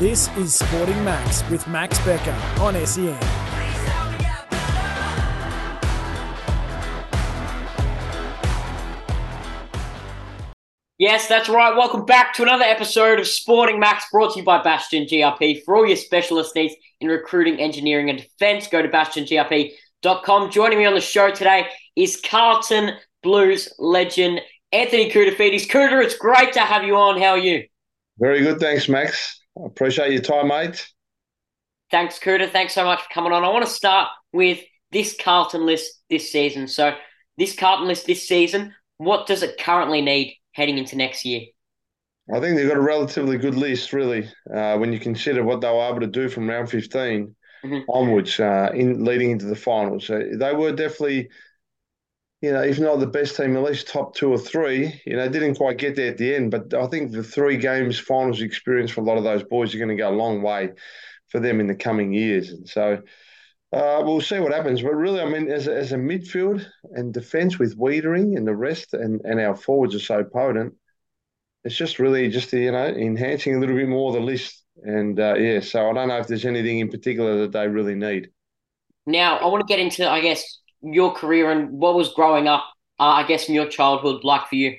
This is Sporting Max with Max Becker on SEN. Yes, that's right. Welcome back to another episode of Sporting Max brought to you by Bastion GRP. For all your specialist needs in recruiting, engineering, and defence, go to bastiongrp.com. Joining me on the show today is Carlton Blues legend Anthony Koutoufides. Kouta, it's great to have you on. How are you? Very good. Thanks, Max. I appreciate your time, mate. Thanks, Kouta. Thanks so much for coming on. I want to start with this Carlton list this season. So, this Carlton list this season, what does it currently need heading into next year? I think they've got a relatively good list, really, uh, when you consider what they were able to do from round 15 Mhm. onwards, uh, in leading into the finals. So they were definitely, you know, if not the best team, at least top two or three. You know, didn't quite get there at the end, but I think the three games finals experience for a lot of those boys are going to go a long way for them in the coming years. And so uh, we'll see what happens. But really, I mean, as a, as a midfield and defence with Weitering and the rest, and, and our forwards are so potent, it's just really just you know enhancing a little bit more the list. And uh, yeah, so I don't know if there's anything in particular that they really need. Now, I want to get into, I guess, your career and what was growing up, uh, I guess, in your childhood like for you.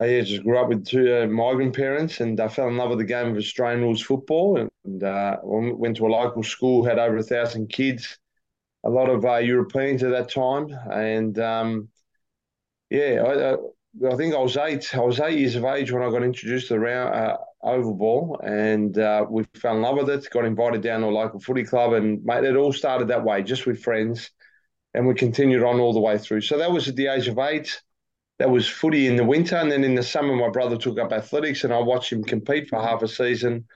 I yeah, just grew up with two uh, migrant parents, and I fell in love with the game of Australian rules football. And uh, went to a local school, had over a thousand kids, a lot of uh, Europeans at that time, and um, yeah, I, I, I think I was eight. I was eight years of age when I got introduced to the round uh, oval ball, and uh, we fell in love with it. Got invited down to a local footy club, and mate, it all started that way, just with friends, and we continued on all the way through. So that was at the age of eight. That was footy in the winter, and then in the summer, my brother took up athletics, and I watched him compete for half a season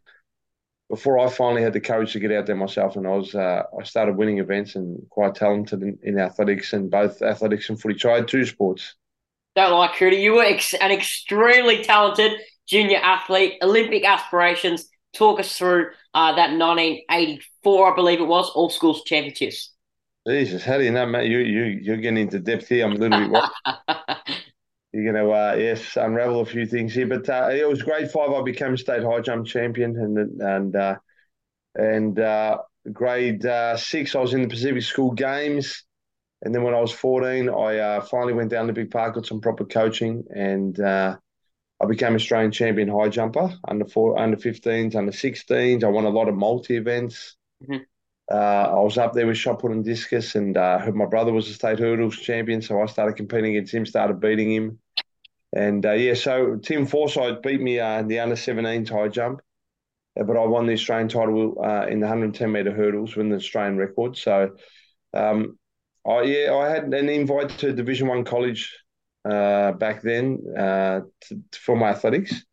before I finally had the courage to get out there myself. And I was uh, I started winning events and quite talented in, in athletics and both athletics and footy. Had two sports. Don't like Kouta. You were ex- an extremely talented junior athlete, Olympic aspirations. Talk us through uh, that 1984, I believe it was, All Schools Championships. Jesus, how do you know, mate? You you you're getting into depth here. I'm a little bit. You're going to, uh, yes, unravel a few things here. But uh, it was grade five. I became state high jump champion, and and uh, and uh, grade uh, six, I was in the Pacific School Games, and then when I was 14, I uh, finally went down to Big Park, got some proper coaching, and uh, I became Australian champion high jumper under four, under 15s, under 16s. I won a lot of multi events. Mhm. Uh, I was up there with shot put and discus, and uh, my brother was a state hurdles champion, so I started competing against him, started beating him. And uh, yeah, so Tim Forsyth beat me uh, in the under 17s high jump, uh, but I won the Australian title uh, in the 110 metre hurdles, win the Australian record. So, um, I yeah, I had an invite to Division One college back then to, for my athletics.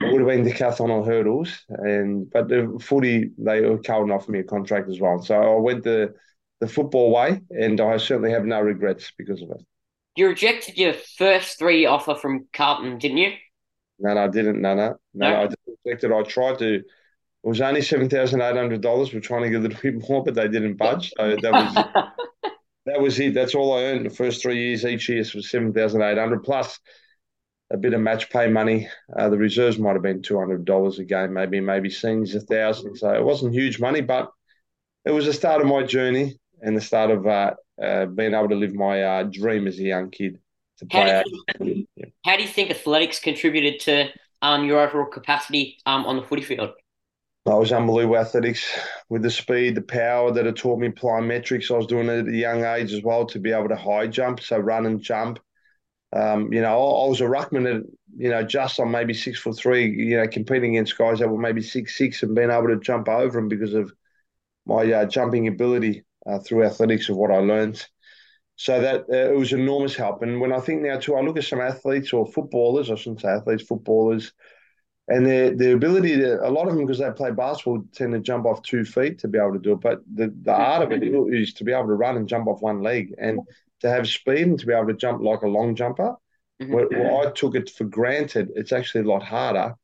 It would have been decathlon or hurdles, and but the footy they were Carlton offered me a contract as well. So I went the the football way, and I certainly have no regrets because of it. You rejected your first three offer from Carlton, didn't you? No, no, I didn't. No, no, no. No? I just rejected. I tried to. It was only seven thousand eight hundred dollars. We're trying to get a little bit more, but they didn't budge. So that was that was it. That's all I earned the first three years. Each year was seven thousand eight hundred plus a bit of match pay money. Uh, the reserves might have been two hundred dollars a game, maybe maybe seniors a thousand. So it wasn't huge money, but it was the start of my journey and the start of uh, uh, being able to live my uh, dream as a young kid to How play. do out. Yeah. How do you think athletics contributed to um, your overall capacity um, on the footy field? I was unbelievable athletics with the speed, the power that it taught me plyometrics. I was doing it at a young age as well to be able to high jump, so run and jump. Um, you know, I, I was a ruckman at you know just on maybe six foot three. You know, competing against guys that were maybe six six and being able to jump over them because of my uh, jumping ability uh, through athletics of what I learned. So that uh, it was enormous help. And when I think now too, I look at some athletes or footballers. I shouldn't say athletes, footballers and their their ability to a lot of them because they play basketball tend to jump off two feet to be able to do it. But the, the art of it is to be able to run and jump off one leg and to have speed and to be able to jump like a long jumper. Mhm. Where, where I took it for granted, it's actually a lot harder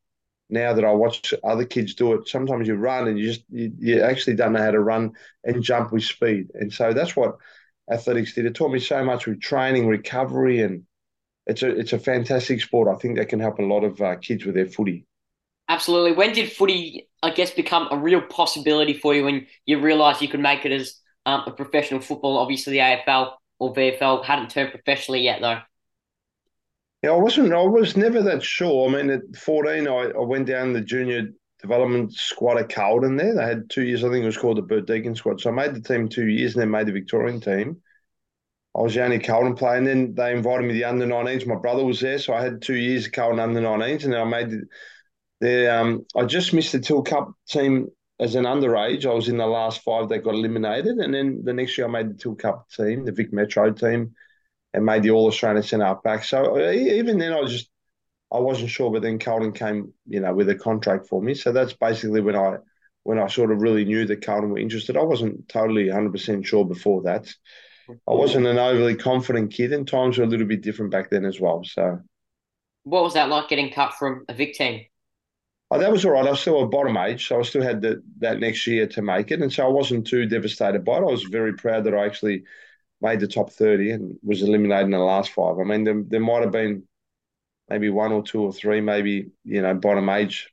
now that I watch other kids do it. Sometimes you run and you just you, you actually don't know how to run and jump with speed, and so that's what athletics did. It taught me so much with training, recovery, and it's a it's a fantastic sport. I think that can help a lot of uh, kids with their footy. Absolutely. When did footy, I guess, become a real possibility for you when you realised you could make it as um, a professional football? Obviously, the AFL or VFL hadn't turned professionally yet, though. Yeah, I wasn't. I was never that sure. I mean, at fourteen, I, I went down the junior development squad at Carlton. There, they had two years. I think it was called the Bert Deacon squad. So I made the team two years, and then made the Victorian team. I was the only Carlton player, and then they invited me the under 19s. My brother was there, so I had two years of Carlton under 19s, and then I made the, the um, I just missed the Teal Cup team as an underage. I was in the last five that got eliminated, and then the next year I made the Teal Cup team, the Vic Metro team, and made the All Australian centre back. So uh, even then, I just I wasn't sure, but then Carlton came, you know, with a contract for me. So that's basically when I when I sort of really knew that Carlton were interested. I wasn't totally 100% sure before that. I wasn't an overly confident kid, and times were a little bit different back then as well. So, what was that like getting cut from a Vic team? Oh, that was all right. I was still a bottom age, so I still had the, that next year to make it, and so I wasn't too devastated by it. I was very proud that I actually made the top thirty and was eliminated in the last five. I mean, there, there might have been maybe one or two or three, maybe you know, bottom age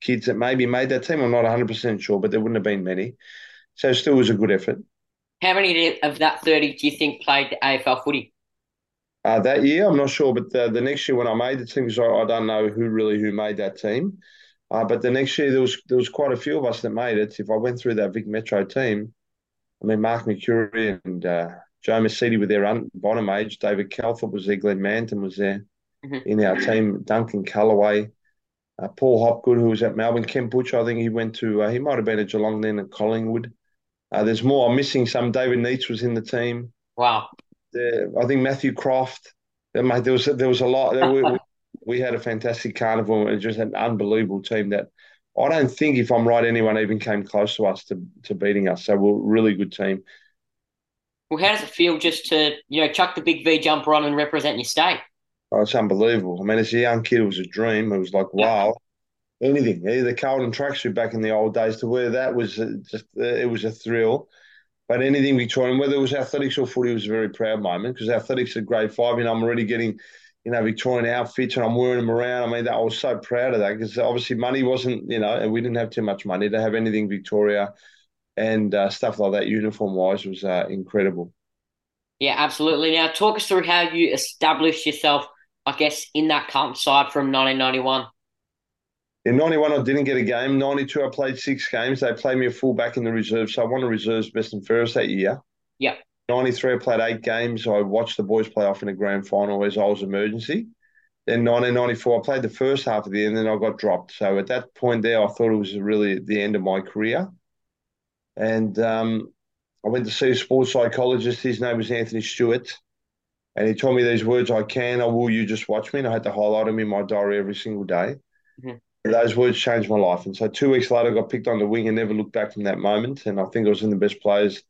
kids that maybe made that team. I'm not 100 percent sure, but there wouldn't have been many. So, it still was a good effort. How many of that 30 do you think played AFL footy? Uh, that year, I'm not sure, but the, the next year when I made the team, because I, I, don't know who really who made that team. Uh, but the next year there was there was quite a few of us that made it. If I went through that Vic Metro team, I mean Mark Mercuri and uh, Joe Misiti with their un- bottom age, David Calthorpe was there, Glenn Manton was there mm-hmm. in our team, Duncan Kellaway, uh, Paul Hopgood who was at Melbourne, Ken Butcher, I think he went to uh, he might have been at Geelong then at Collingwood. Uh, there's more. I'm missing some. David Neitz was in the team. Wow. I think Matthew Croft. There was there was a lot. we, we had a fantastic carnival and just an unbelievable team that I don't think, if I'm right, anyone even came close to us to, to beating us. So we're a really good team. Well, how does it feel just to you know chuck the big V jumper on and represent your state? Oh, it's unbelievable. I mean, as a young kid, it was a dream. It was like wow anything. Either Carlton tracksuit back in the old days to wear that was just uh, it was a thrill. But anything Victorian, whether it was athletics or footy, was a very proud moment because athletics at grade five, you know, I'm already getting, you know, Victorian outfits and I'm wearing them around. I mean, I was so proud of that because obviously money wasn't, you know, and we didn't have too much money to have anything Victoria and uh, stuff like that uniform wise was uh, incredible. Yeah, absolutely. Now, talk us through how you established yourself, I guess, in that Carlton side from 1991. In 91, I didn't get a game. 92, I played six games. They played me a fullback in the reserve. So I won the reserves best and fairest that year. Yeah. 93, I played eight games. I watched the boys play off in a grand final as I was emergency. Then 1994, I played the first half of the year and then I got dropped. So at that point there, I thought it was really the end of my career. And um, I went to see a sports psychologist. His name was Anthony Stewart. And he told me these words, I can, I will, you just watch me. And I had to highlight them in my diary every single day. Mm-hmm those words changed my life. And so two weeks later, I got picked on the wing and never looked back from that moment. And I think I was in the best players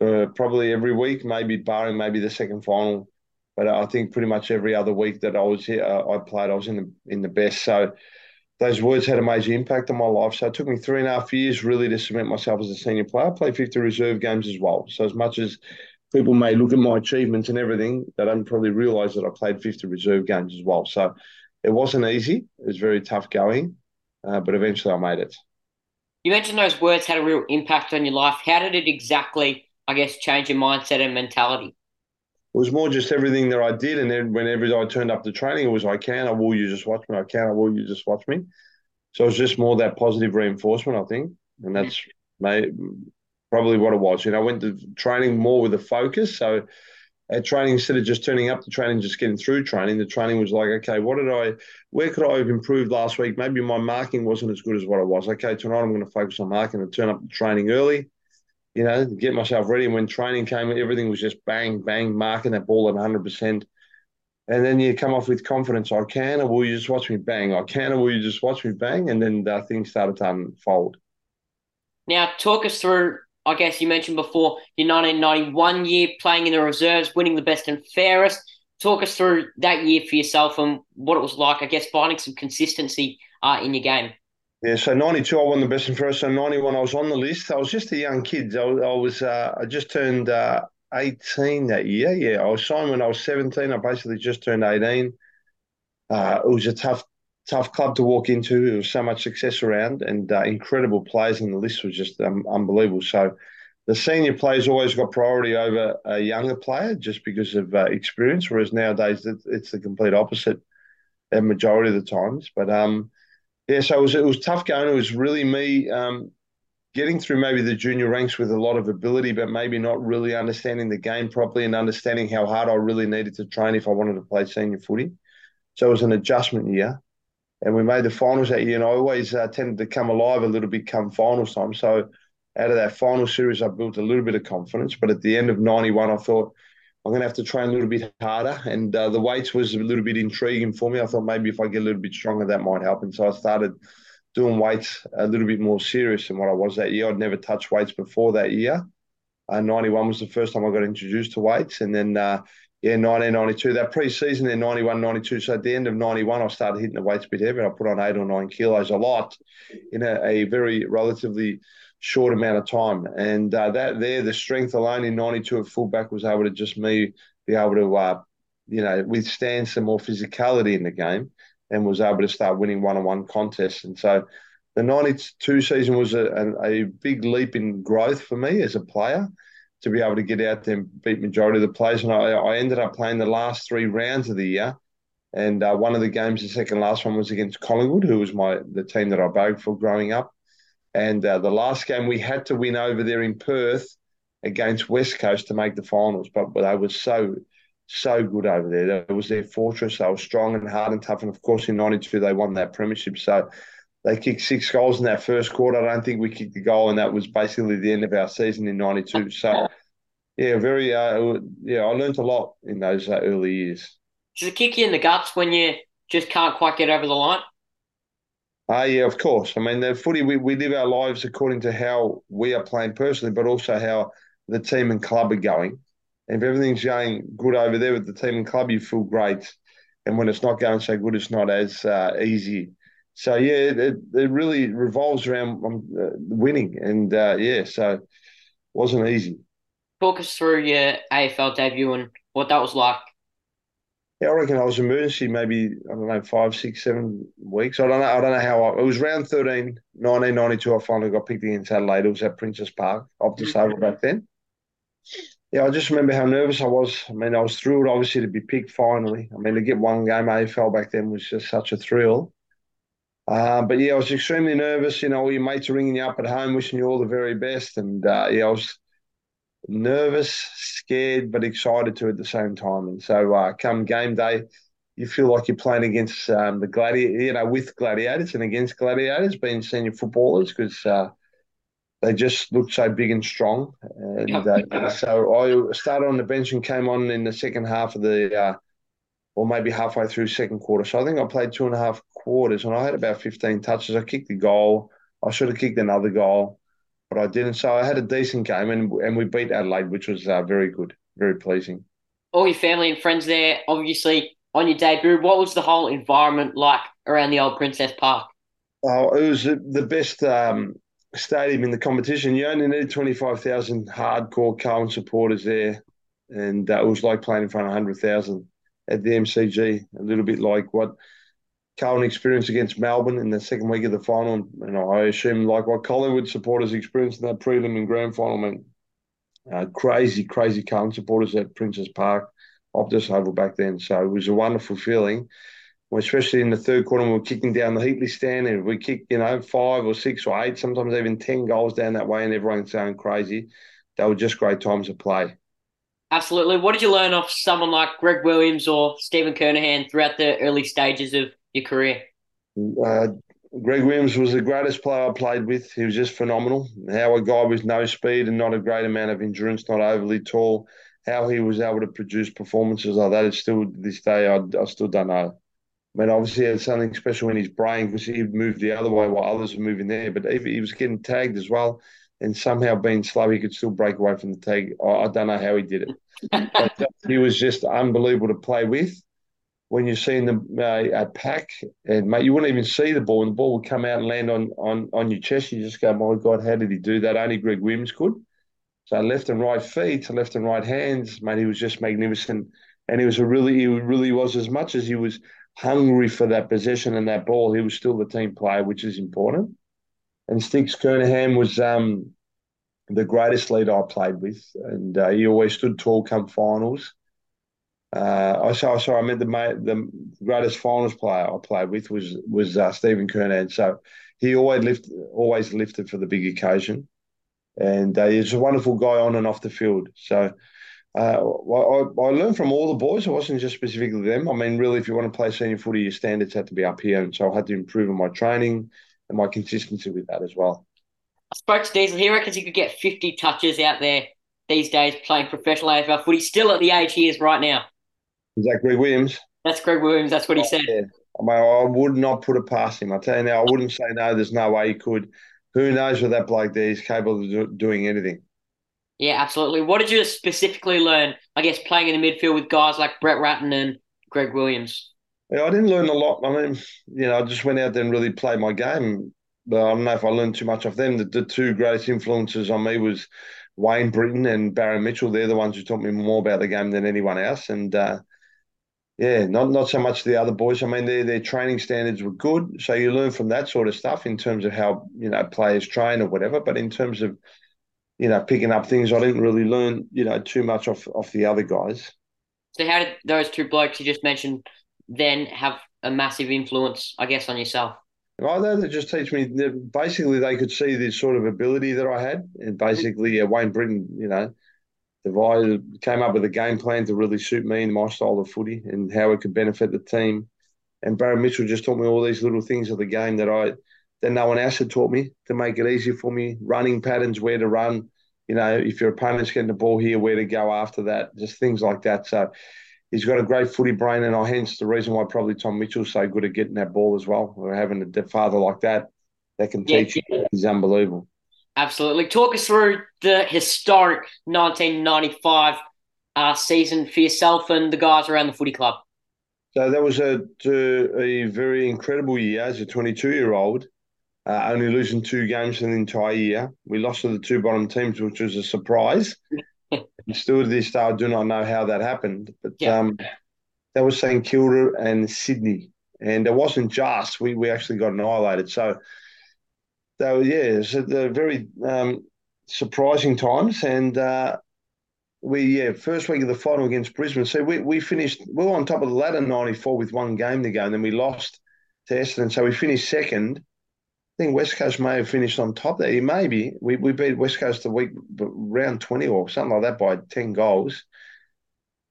probably every week, maybe barring maybe the second final. But I think pretty much every other week that I was here, I played, I was in the in the best. So those words had a major impact on my life. So it took me three and a half years really to cement myself as a senior player. I played 50 reserve games as well. So as much as people may look at my achievements and everything, they don't probably realise that I played 50 reserve games as well. So it wasn't easy. It was very tough going, uh, but eventually I made it. You mentioned those words had a real impact on your life. How did it exactly, I guess, change your mindset and mentality? It was more just everything that I did, and then whenever I turned up to training, it was I can, I will, you just watch me. I can, I will, you just watch me. So it was just more that positive reinforcement, I think, and that's mm-hmm. made, probably what it was. You know, I went to training more with a focus, so at training instead of just turning up to training, just getting through training. The training was like, okay, what did I, where could I have improved last week? Maybe my marking wasn't as good as what it was. Okay, tonight I'm going to focus on marking and turn up to training early, you know, get myself ready. And when training came, everything was just bang, bang, marking that ball at 100%. And then you come off with confidence. I can, or will you just watch me bang? I can, or will you just watch me bang? And then uh, things started to unfold. Now, talk us through I guess you mentioned before your 1991 year playing in the reserves, winning the best and fairest. Talk us through that year for yourself and what it was like, I guess, finding some consistency uh, in your game. Yeah, so 92, I won the best and first. So 91, I was on the list. I was just a young kid. I, I was, uh, I just turned uh, 18 that year. Yeah, I was signed when I was 17. I basically just turned 18. Uh, it was a tough tough club to walk into. There was so much success around and uh, incredible players, and the list was just um, unbelievable. So the senior players always got priority over a younger player just because of uh, experience, whereas nowadays it's the complete opposite a majority of the times. But um, yeah, so it was, it was tough going. It was really me um, getting through maybe the junior ranks with a lot of ability, but maybe not really understanding the game properly and understanding how hard I really needed to train if I wanted to play senior footy. So it was an adjustment year. And we made the finals that year, and I always uh, tended to come alive a little bit come finals time. So out of that final series, I built a little bit of confidence. But at the end of 91, I thought, I'm going to have to train a little bit harder. And uh, the weights was a little bit intriguing for me. I thought maybe if I get a little bit stronger, that might help. And so I started doing weights a little bit more serious than what I was that year. I'd never touched weights before that year. Uh, 91 was the first time I got introduced to weights. And then, uh, yeah, 1992, that pre season there, 91, 92. So at the end of 91, I started hitting the weights a bit heavy. I put on eight or nine kilos, a lot in a, a very relatively short amount of time. And uh, that there, the strength alone in 92 at fullback was able to just me be able to, uh, you know, withstand some more physicality in the game and was able to start winning one-on-one contests. And so the 92 season was a, a, big leap in growth for me as a player to be able to get out there and beat majority of the players. And I, I ended up playing the last three rounds of the year. And uh, one of the games, the second last one, was against Collingwood, who was my the team that I bowed for growing up. And uh, the last game we had to win over there in Perth against West Coast to make the finals, but, but they were so so good over there. That was their fortress. They were strong and hard and tough. And of course, in '92 they won that premiership. So they kicked six goals in that first quarter. I don't think we kicked a goal, and that was basically the end of our season in '92. So yeah, very uh, yeah, I learned a lot in those uh, early years. Does it kick you in the guts when you just can't quite get over the line? Uh, yeah, of course. I mean, the footy, we, we live our lives according to how we are playing personally, but also how the team and club are going. And if everything's going good over there with the team and club, you feel great. And when it's not going so good, it's not as uh, easy. So, yeah, it, it really revolves around um, uh, winning. And, uh, yeah, so it wasn't easy. Talk us through your AFL debut and what that was like. Yeah, I reckon I was emergency maybe, I don't know, five, six, seven weeks. I don't know. I don't know how I, it was round 13, 1992. I finally got picked against Adelaide. It was at Princes Park, Optus Oval back then. Yeah, I just remember how nervous I was. I mean, I was thrilled, obviously, to be picked finally. I mean, to get one game AFL back then was just such a thrill. Uh, but yeah, I was extremely nervous. You know, all your mates are ringing you up at home, wishing you all the very best. And uh, yeah, I was nervous, scared, but excited too at the same time. And so, uh, come game day, you feel like you're playing against um, the gladiator, you know, with gladiators and against gladiators, being senior footballers, because uh, they just looked so big and strong. And uh, so I started on the bench and came on in the second half of the, uh, or maybe halfway through second quarter. So I think I played two and a half quarters, and I had about 15 touches. I kicked the goal. I should have kicked another goal but I didn't. So I had a decent game, and and we beat Adelaide, which was uh, very good, very pleasing. All your family and friends there, obviously on your debut. What was the whole environment like around the old Princes Park? Oh, it was the best um, stadium in the competition. You only needed twenty five thousand hardcore Carlton supporters there, and uh, it was like playing in front of hundred thousand at the MCG. A little bit like what Carlton experience against Melbourne in the second week of the final, and I assume like what Collingwood supporters experienced in that prelim and grand final. I mean, uh, crazy, crazy Carlton supporters at Princes Park, Optus Oval back then. So it was a wonderful feeling, especially in the third quarter when we were kicking down the Heatley stand, and we kicked, you know, five or six or eight, sometimes even ten goals down that way, and everyone's going crazy. They were just great times to play. Absolutely. What did you learn off someone like Greg Williams or Stephen Kernahan throughout the early stages of your career? Uh, Greg Williams was the greatest player I played with. He was just phenomenal. How a guy with no speed and not a great amount of endurance, not overly tall, how he was able to produce performances like that, it's still this day, I, I still don't know. I mean, obviously, he had something special in his brain because he moved the other way while others were moving there. But he, he was getting tagged as well. And somehow, being slow, he could still break away from the tag. I, I don't know how he did it. but he was just unbelievable to play with when you're seeing the uh, a pack, and mate, you wouldn't even see the ball, and the ball would come out and land on on on your chest. You just go, my God, how did he do that? Only Greg Williams could. So left and right feet, left and right hands, mate. He was just magnificent, and he was a really, he really was as much as he was hungry for that possession and that ball. He was still the team player, which is important. And Sticks Kernahan was um, the greatest leader I played with, and uh, he always stood tall come finals. Uh, I saw, sorry, I meant the the greatest finals player I played with was was uh, Stephen Kernahan. So he always lift, always lifted for the big occasion, and uh, he's a wonderful guy on and off the field. So uh, I, I learned from all the boys. It wasn't just specifically them. I mean, really, if you want to play senior footy, your standards had to be up here, and so I had to improve on my training and my consistency with that as well. I spoke to Diesel. He reckons he could get 50 touches out there these days playing professional AFL footy, still at the age he is right now. Is that Greg Williams? That's Greg Williams. That's what he said. Yeah. I mean, I would not put it past him. I tell you now, I wouldn't say no. There's no way he could. Who knows with that bloke there? He's capable of do, doing anything. Yeah, absolutely. What did you specifically learn? I guess playing in the midfield with guys like Brett Ratten and Greg Williams. Yeah, I didn't learn a lot. I mean, you know, I just went out there and really played my game. But I don't know if I learned too much off them. The, the two greatest influences on me was Wayne Brittain and Barry Mitchell. They're the ones who taught me more about the game than anyone else. And uh, yeah, not not so much the other boys. I mean, their their training standards were good, so you learn from that sort of stuff in terms of how you know players train or whatever. But in terms of you know picking up things, I didn't really learn you know too much off off the other guys. So how did those two blokes you just mentioned then have a massive influence, I guess, on yourself? Well, they just teach me. Basically, they could see this sort of ability that I had, and basically, uh, Wayne Brittain, you know, devised came up with a game plan to really suit me and my style of footy and how it could benefit the team. And Barry Mitchell just taught me all these little things of the game that I that no one else had taught me to make it easier for me. Running patterns, where to run, you know, if your opponent's getting the ball here, where to go after that, just things like that. So he's got a great footy brain, and I hence the reason why probably Tom Mitchell's so good at getting that ball as well. Or having a father like that that can teach yeah. you is unbelievable. Absolutely. Talk us through the historic 1995 uh, season for yourself and the guys around the footy club. So that was a, a very incredible year as a 22 year old, uh, only losing two games in the entire year. We lost to the two bottom teams, which was a surprise. and still to this day, I do not know how that happened. But yeah. um, that was St Kilda and Sydney. And it wasn't just, we, we actually got annihilated. So so yeah, it's a, very um, surprising times, and uh, we yeah first week of the final against Brisbane. So we we finished we were on top of the ladder ninety four with one game to go, and then we lost to Essendon. So we finished second. I think West Coast may have finished on top there. Maybe we, we beat West Coast the week round twenty or something like that by ten goals.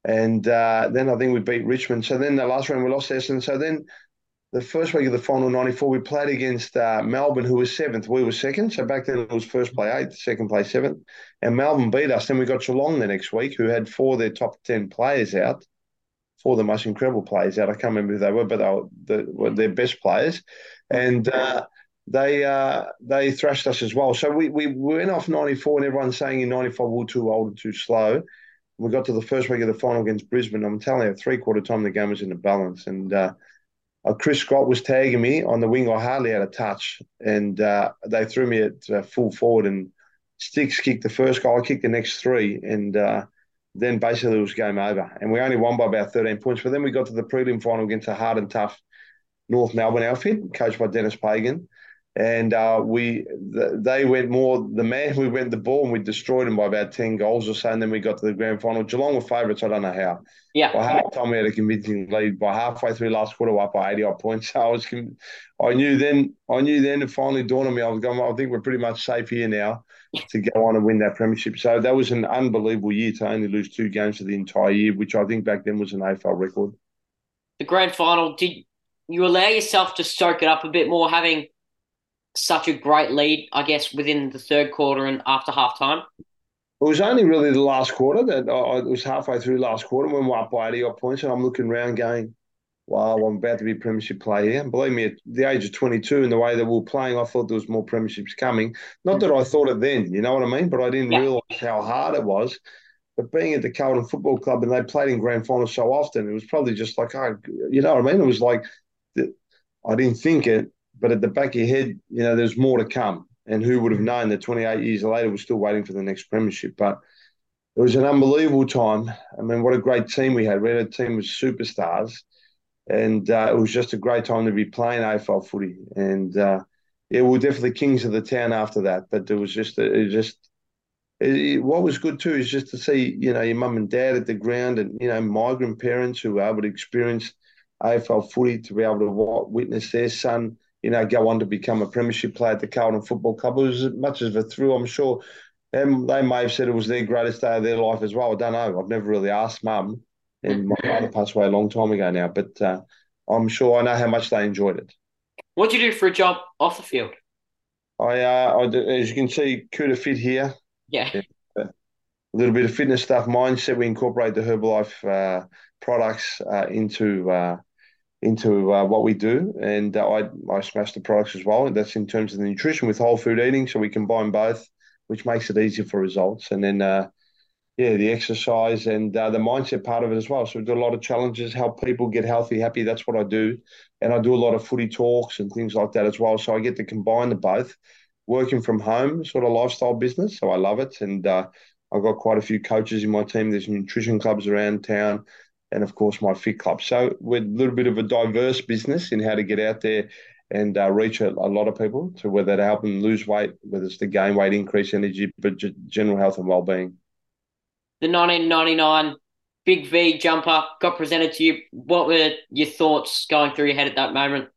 And uh, then I think we beat Richmond. So then the last round we lost Essendon. So then the first week of the final 94, we played against uh, Melbourne, who was seventh. We were second. So back then it was first play eighth, second play seventh. And Melbourne beat us. Then we got Geelong the next week, who had four of their top 10 players out, four of the most incredible players out. I can't remember who they were, but they were, the, were their best players. And uh, they uh, they thrashed us as well. So we, we went off 94, and everyone's saying in 95 we are too old and too slow. We got to the first week of the final against Brisbane. I'm telling you, three quarter time the game was in the balance. And uh, Chris Scott was tagging me on the wing. I hardly had a touch, and uh, they threw me at uh, full forward. And Sticks kicked the first goal. I kicked the next three, and uh, then basically it was game over. And we only won by about 13 points. But then we got to the prelim final against a hard and tough North Melbourne outfit, coached by Denis Pagan and uh, we they went more the man we went the ball and we destroyed them by about 10 goals or so and then we got to the grand final. Geelong were favourites I don't know how. Yeah. By half time we had a convincing lead. By halfway through last quarter up by 80 odd points. So I was I knew then I knew then it finally dawned on me. I was going I think we're pretty much safe here now to go on and win that premiership. So that was an unbelievable year to only lose two games for the entire year which I think back then was an AFL record. The grand final did you allow yourself to soak it up a bit more having such a great lead, I guess, within the third quarter and after halftime? It was only really the last quarter that I, it was halfway through last quarter when we were up by 80 odd points, and I'm looking around going, wow, I'm about to be premiership player here. And believe me, at the age of 22 and the way that we were playing, I thought there was more premierships coming. Not that I thought it then, you know what I mean? But I didn't yeah. realise how hard it was. But being at the Carlton Football Club and they played in grand finals so often, it was probably just like, oh, you know what I mean? It was like, I didn't think it, but at the back of your head, you know, there's more to come. And who would have known that 28 years later we're still waiting for the next premiership? But it was an unbelievable time. I mean, what a great team we had. We had a team of superstars. and uh, it was just a great time to be playing AFL footy. And uh, yeah, we were definitely kings of the town after that. But it was just, it just, it, what was good too is just to see, you know, your mum and dad at the ground, and you know, migrant parents who were able to experience AFL footy to be able to witness their son, you know, go on to become a premiership player at the Carlton Football Club. It was as much of a thrill, I'm sure. And they may have said it was their greatest day of their life as well. I don't know. I've never really asked mum, and my father passed away a long time ago now, but uh, I'm sure I know how much they enjoyed it. What do you do for a job off the field? I, uh, I do, as you can see, Kouta Fit here. Yeah. yeah. A little bit of fitness stuff mindset. We incorporate the Herbalife uh, products uh, into uh, into uh, what we do, and uh, I I smash the products as well. That's in terms of the nutrition with whole food eating, so we combine both, which makes it easier for results. And then uh, yeah, the exercise and uh, the mindset part of it as well. So we do a lot of challenges, help people get healthy, happy. That's what I do, and I do a lot of footy talks and things like that as well. So I get to combine the both, working from home, sort of lifestyle business. So I love it, and uh, I've got quite a few coaches in my team. There's nutrition clubs around town and of course my fit club. So we're a little bit of a diverse business in how to get out there and uh, reach a, a, lot of people to whether to help them lose weight, whether it's to gain weight, increase energy, but general health and well-being. The 1999 Big V jumper got presented to you. What were your thoughts going through your head at that moment?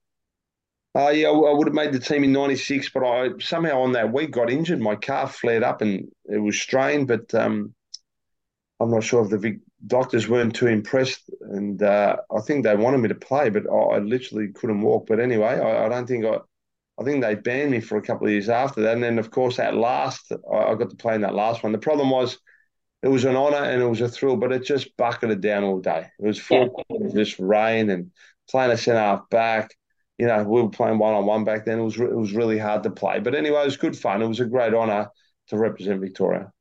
Uh, yeah, I would have made the team in '96, but I somehow on that week got injured. My calf flared up and it was strained, but um, I'm not sure if the doctors weren't too impressed, and uh, I think they wanted me to play, but I, I literally couldn't walk. But anyway, I, I, don't think I. I think they banned me for a couple of years after that, and then of course that last I, I got to play in that last one. The problem was it was an honour and it was a thrill, but it just bucketed down all day. It was four yeah. quarters, just rain and playing a centre half back. You know, we were playing one on one back then. It was it was really hard to play, but anyway, it was good fun. It was a great honour to represent Victoria.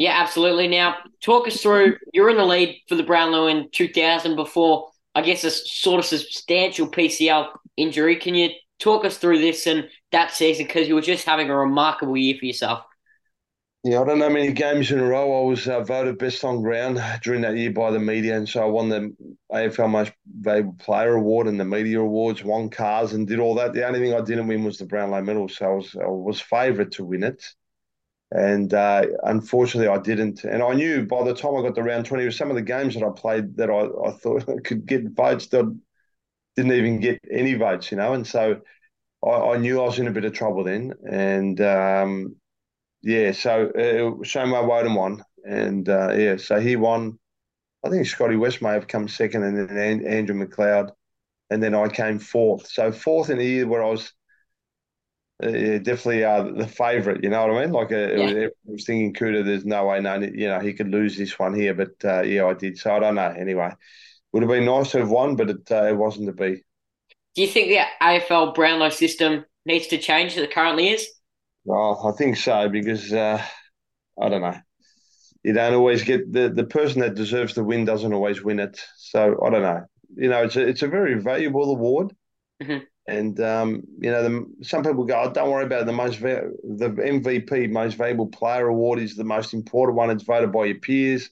Yeah, absolutely. Now, talk us through. You're in the lead for the Brownlow in 2000 before, I guess, a sort of substantial PCL injury. Can you talk us through this and that season because you were just having a remarkable year for yourself? Yeah, I don't know many games in a row. I was uh, voted best on ground during that year by the media, and so I won the AFL Most Valuable Player Award and the media awards, won cars, and did all that. The only thing I didn't win was the Brownlow medal, so I was I was favourite to win it. And uh, unfortunately, I didn't. And I knew by the time I got to round 20, some of the games that I played that I, I thought I could get votes that didn't even get any votes, you know. And so I, I knew I was in a bit of trouble then. And um, yeah, so uh, Shane Woewodin won. And uh, yeah, so he won. I think Scotty West may have come second, and then Andrew McLeod. And then I came fourth. So fourth in a year where I was definitely uh, the favourite. You know what I mean? Like uh, yeah. I was thinking Kouta, there's no way, no, you know, he could lose this one here, but uh, yeah, I did. So I don't know. Anyway, would have been nice to have won, but it uh, it wasn't to be. Do you think the AFL Brownlow system needs to change as it currently is? Well, I think so because uh, I don't know. You don't always get the, the person that deserves the win doesn't always win it. So I don't know. You know, it's a, it's a very valuable award. Mm-hmm. And um, you know, the, some people go, oh, "Don't worry about it. the most the MVP, most valuable player award, is the most important one. It's voted by your peers.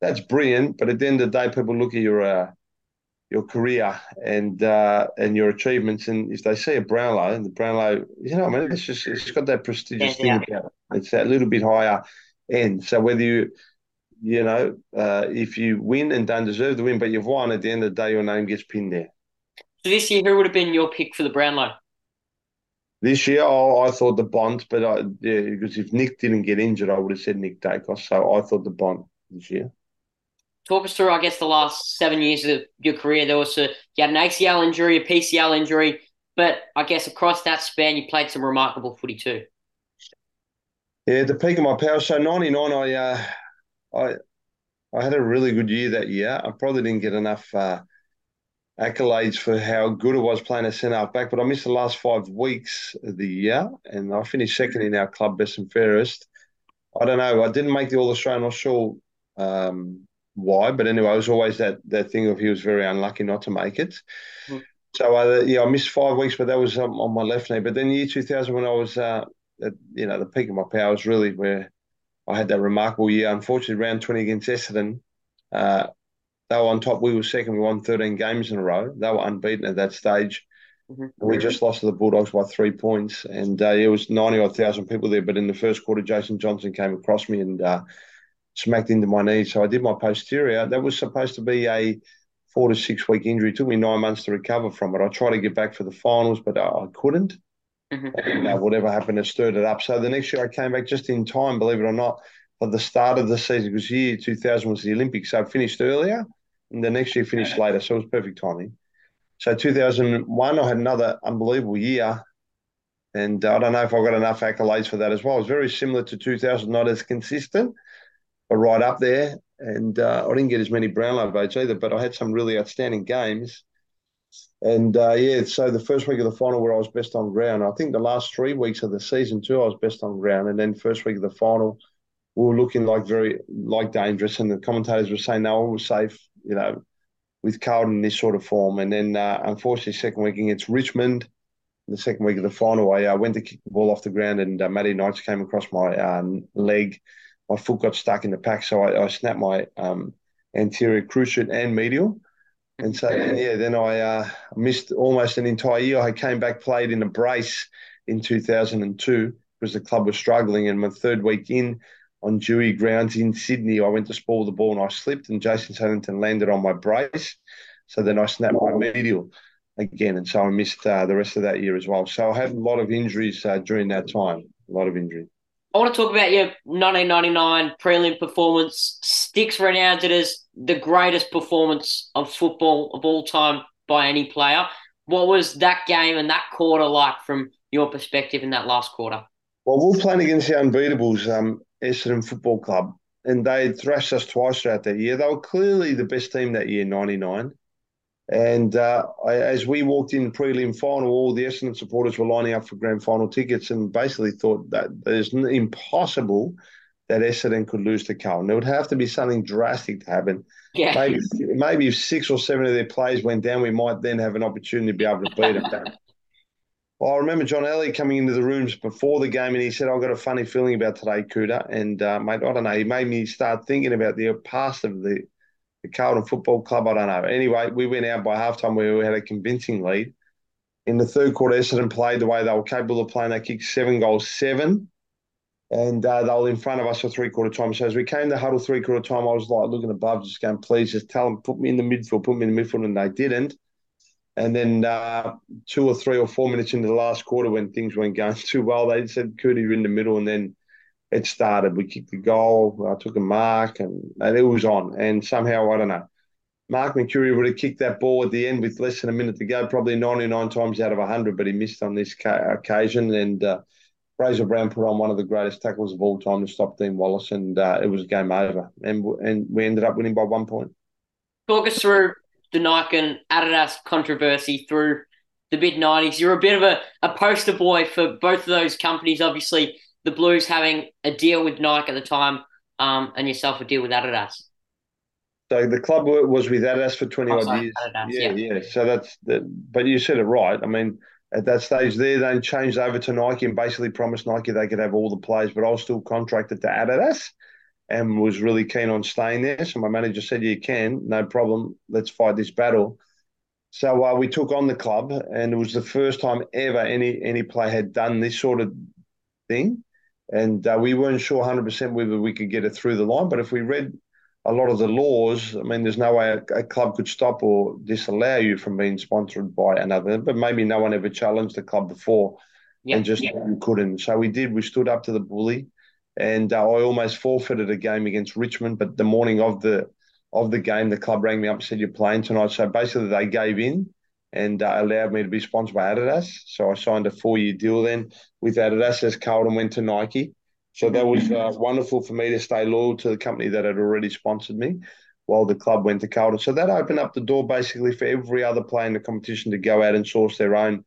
That's brilliant, but at the end of the day, people look at your uh, your career and uh, and your achievements, and if they see a Brownlow, the Brownlow, you know, I mean, it's just it's got that prestigious yeah, thing yeah. about it. It's that little bit higher end. So whether you you know, uh, if you win and don't deserve the win, but you've won, at the end of the day, your name gets pinned there. So this year, who would have been your pick for the Brownlow? This year, oh, I thought the Bont, but I, yeah, because if Nick didn't get injured, I would have said Nick Daicos. So I thought the Bont this year. Talk us through, I guess, the last seven years of your career. There was a, you had an ACL injury, a PCL injury, but I guess across that span, you played some remarkable footy too. Yeah, the peak of my power. So '99, I, uh, I, I had a really good year that year. I probably didn't get enough. Uh, accolades for how good it was playing a centre half back, but I missed the last five weeks of the year, and I finished second in our club best and fairest. I don't know. I didn't make the All Australian. I'm not sure um, why, but anyway, it was always that that thing of he was very unlucky not to make it. Mm. So uh, yeah, I missed five weeks, but that was um, on my left knee. But then year 2000, when I was uh, at you know the peak of my powers, really where I had that remarkable year. Unfortunately, round 20 against Essendon. Uh, they were on top. We were second. We won 13 games in a row. They were unbeaten at that stage. Mm-hmm. We just lost to the Bulldogs by three points, and uh, it was 90 odd thousand people there. But in the first quarter, Jason Johnson came across me and uh, smacked into my knee. So I did my posterior. That was supposed to be a four to six week injury. It took me nine months to recover from it. I tried to get back for the finals, but I, I couldn't. Mm-hmm. And uh, whatever happened, it stirred it up. So the next year I came back just in time, believe it or not, the start of the season because year 2000 was the Olympics. So I finished earlier and the next year finished later. So it was perfect timing. So 2001, I had another unbelievable year. And I don't know if I got enough accolades for that as well. It was very similar to 2000, not as consistent, but right up there. And uh, I didn't get as many Brownlow votes either, but I had some really outstanding games. And uh, yeah, so the first week of the final where I was best on ground, I think the last three weeks of the season too, I was best on ground. And then first week of the final, we were looking like very like dangerous, and the commentators were saying no was safe, you know, with Carlton in this sort of form. And then uh, unfortunately, second week against Richmond, the second week of the final, I uh, went to kick the ball off the ground, and uh, Matty Knights came across my um, leg. My foot got stuck in the pack, so I, I snapped my um, anterior cruciate and medial. And so, and yeah, then I uh, missed almost an entire year. I came back, played in a brace in 2002 because the club was struggling. And my third week in, on Dewey grounds in Sydney. I went to spoil the ball and I slipped, and Jason Saddington landed on my brace. So then I snapped my medial again, and so I missed uh, the rest of that year as well. So I had a lot of injuries uh, during that time. A lot of injuries. I want to talk about your 1999 prelim performance. Sticks renowned it as the greatest performance of football of all time by any player. What was that game and that quarter like from your perspective in that last quarter? Well, we are playing against the unbeatables. Um, Essendon Football Club, and they thrashed us twice throughout that year. They were clearly the best team that year, 99. And uh, I, as we walked in prelim final, all the Essendon supporters were lining up for grand final tickets and basically thought that it's impossible that Essendon could lose to Carlton. There would have to be something drastic to happen. Yeah. Maybe, maybe if six or seven of their players went down, we might then have an opportunity to be able to beat them. I remember John Elliott coming into the rooms before the game and he said, I've got a funny feeling about today, Kouta. And, uh, mate, I don't know. He made me start thinking about the past of the, the Carlton Football Club. I don't know. Anyway, we went out by halftime where we had a convincing lead. In the third quarter, Essendon played the way they were capable of playing. They kicked seven goals, seven. And uh, they were in front of us for three quarter time. So as we came to huddle three quarter time, I was like looking above, just going, please just tell them, put me in the midfield, put me in the midfield. And they didn't. And then uh, two or three or four minutes into the last quarter, when things weren't going too well, they said, Cootie, you're in the middle. And then it started. We kicked the goal. I took a mark and, and it was on. And somehow, I don't know, Mark Mercuri would have kicked that ball at the end with less than a minute to go, probably 99 times out of 100, but he missed on this ca- occasion. And uh, Fraser Brown put on one of the greatest tackles of all time to stop Dean Wallace, and uh, it was game over. And, and we ended up winning by one point. Talk us through the Nike and Adidas controversy through the mid 90s. You're a bit of a, a poster boy for both of those companies. Obviously, the Blues having a deal with Nike at the time, um, and yourself a deal with Adidas. So the club was with Adidas for 20 odd years. Adidas, yeah, yeah, yeah. So that's the, but you said it right. I mean, at that stage there, they changed over to Nike and basically promised Nike they could have all the players, but I was still contracted to Adidas and was really keen on staying there. So my manager said, "You can, no problem. Let's fight this battle." So uh, we took on the club, and it was the first time ever any any player had done this sort of thing, and uh, we weren't sure 100 percent whether we could get it through the line. But if we read a lot of the laws, I mean, there's no way a, a club could stop or disallow you from being sponsored by another. But maybe no one ever challenged the club before, yeah, and just yeah. couldn't. So we did. We stood up to the bully and uh, I almost forfeited a game against Richmond. But the morning of the of the game, the club rang me up and said, "You're playing tonight." So basically, they gave in and uh, allowed me to be sponsored by Adidas. So I signed a four year deal then with Adidas as Carlton went to Nike. So that was uh, wonderful for me to stay loyal to the company that had already sponsored me while the club went to Carlton. So that opened up the door basically for every other player in the competition to go out and source their own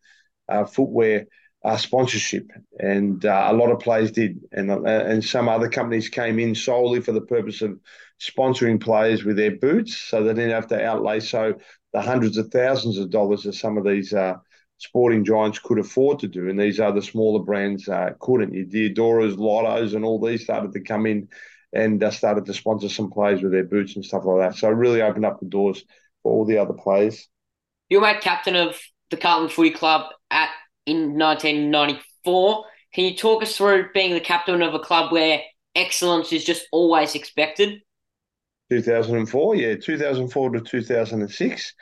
uh, footwear uh, sponsorship, and uh, a lot of players did, and uh, and some other companies came in solely for the purpose of sponsoring players with their boots, so they didn't have to outlay so the hundreds of thousands of dollars that some of these uh, sporting giants could afford to do, and these other smaller brands uh, couldn't. Your Diodoras, Lottos, and all these started to come in and uh, started to sponsor some players with their boots and stuff like that. So it really opened up the doors for all the other players. You were made captain of the Carlton Footy Club at in 1994. Can you talk us through being the captain of a club where excellence is just always expected? 2004, yeah, 2004 to 2006.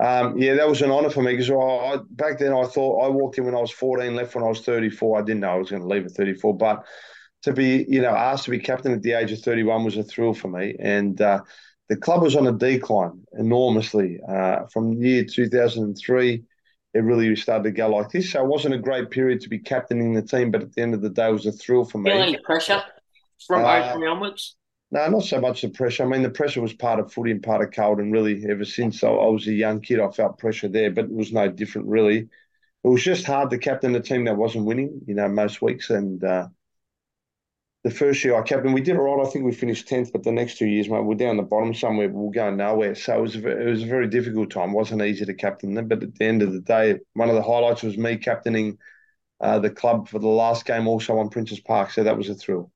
Um, yeah, that was an honour for me because I, I, back then I thought I walked in when I was 14, left when I was 34. I didn't know I was going to leave at 34, but to be, you know, asked to be captain at the age of 31 was a thrill for me. And uh, the club was on a decline enormously uh, from year 2003. It really started to go like this. So it wasn't a great period to be captaining the team, but at the end of the day, it was a thrill for me. Feel any pressure from uh, onwards? No, not so much the pressure. I mean, the pressure was part of footy and part of Carlton, really. Ever since I, I was a young kid, I felt pressure there, but it was no different, really. It was just hard to captain a team that wasn't winning, you know, most weeks. And uh, the first year I captain, we did all right. I think we finished 10th, but the next two years, mate, we're down the bottom somewhere, we are going nowhere. So it was, a, it was a very difficult time. It wasn't easy to captain them, but at the end of the day, one of the highlights was me captaining uh, the club for the last game also on Princes Park. So that was a thrill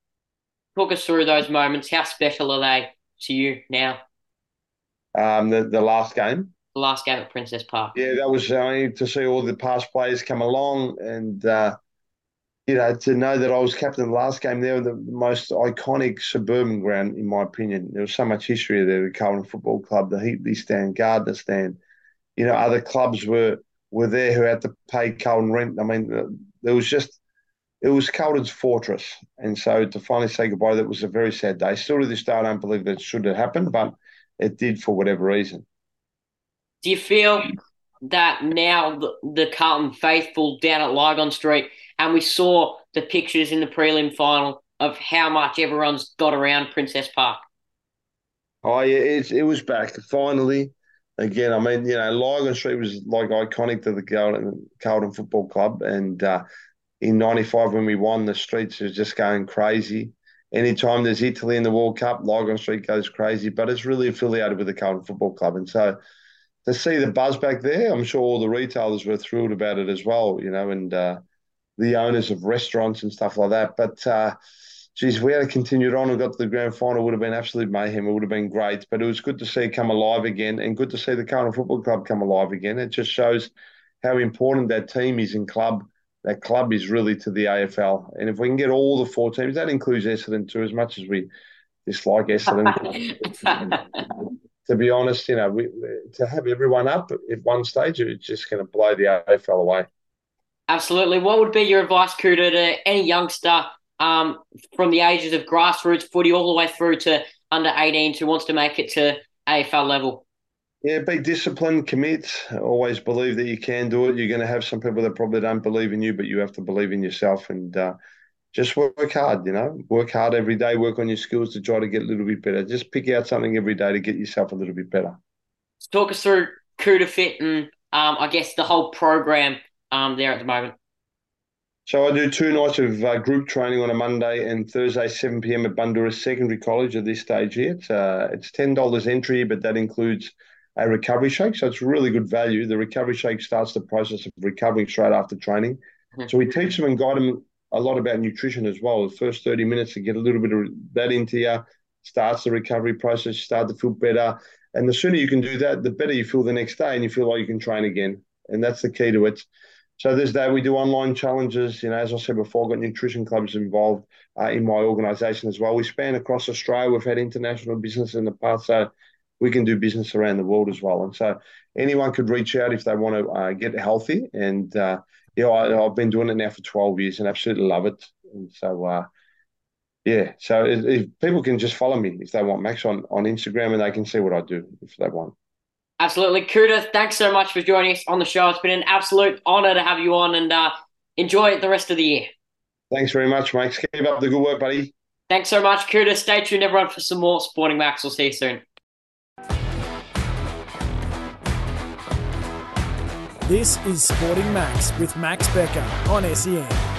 talk us through those moments. How special are they to you now? Um, the the last game. The last game at Princes Park. Yeah, that was uh, to see all the past players come along and. Uh, you know, to know that I was captain the last game there, the most iconic suburban ground, in my opinion. There was so much history there. The Carlton Football Club, the Heatley Stand, Gardner Stand. You know, other clubs were were there who had to pay Carlton rent. I mean, there was just it was Carlton's fortress. And so to finally say goodbye, that was a very sad day. Still to this day, I don't believe that should have happened, but it did for whatever reason. Do you feel that now the, the Carlton faithful down at Lygon Street, and we saw the pictures in the prelim final of how much everyone's got around Princes Park? Oh, yeah, it, it was back finally. Again, I mean, you know, Lygon Street was like iconic to the Carlton, Carlton Football Club, and uh, in 95 when we won, the streets are just going crazy. Anytime there's Italy in the World Cup, Lygon Street goes crazy, but it's really affiliated with the Carlton Football Club. And so to see the buzz back there, I'm sure all the retailers were thrilled about it as well, you know, and uh, the owners of restaurants and stuff like that. But, uh, geez, if we had continued on and got to the grand final, it would have been absolute mayhem. It would have been great. But it was good to see it come alive again and good to see the Carlton Football Club come alive again. It just shows how important that team is in club – that club is really to the AFL. And if we can get all the four teams, that includes Essendon too, as much as we dislike Essendon. to be honest, you know, we, to have everyone up at one stage, it's just going to blow the AFL away. Absolutely. What would be your advice, Kouta, to any youngster um, from the ages of grassroots footy all the way through to under 18s who wants to make it to AFL level? Yeah, be disciplined, commit. Always believe that you can do it. You're going to have some people that probably don't believe in you, but you have to believe in yourself and uh, just work hard. You know, work hard every day. Work on your skills to try to get a little bit better. Just pick out something every day to get yourself a little bit better. Talk us through Kouta Fit and um, I guess the whole program um, there at the moment. So I do two nights of uh, group training on a Monday and Thursday, 7 p.m. at Bundoora Secondary College at this stage here. It's, uh, it's $10 entry, but that includes a recovery shake. So it's really good value. The recovery shake starts the process of recovering straight after training. Mm-hmm. So we teach them and guide them a lot about nutrition as well. The first 30 minutes to get a little bit of that into you starts the recovery process, start to feel better. And the sooner you can do that, the better you feel the next day and you feel like you can train again. And that's the key to it. So there's that. We do online challenges. You know, as I said before, got nutrition clubs involved uh, in my organisation as well. We span across Australia. We've had international business in the past. So we can do business around the world as well. And so anyone could reach out if they want to uh, get healthy. And uh, yeah, I, have been doing it now for 12 years and absolutely love it. And so, uh, yeah, so if, if, people can just follow me if they want, Max, on, on Instagram and they can see what I do if they want. Absolutely. Kouta, thanks so much for joining us on the show. It's been an absolute honor to have you on and uh, enjoy the rest of the year. Thanks very much, Max. Keep up the good work, buddy. Thanks so much, Kouta. Stay tuned, everyone, for some more Sporting Max. We'll see you soon. This is Sporting Max with Max Becker on SEN.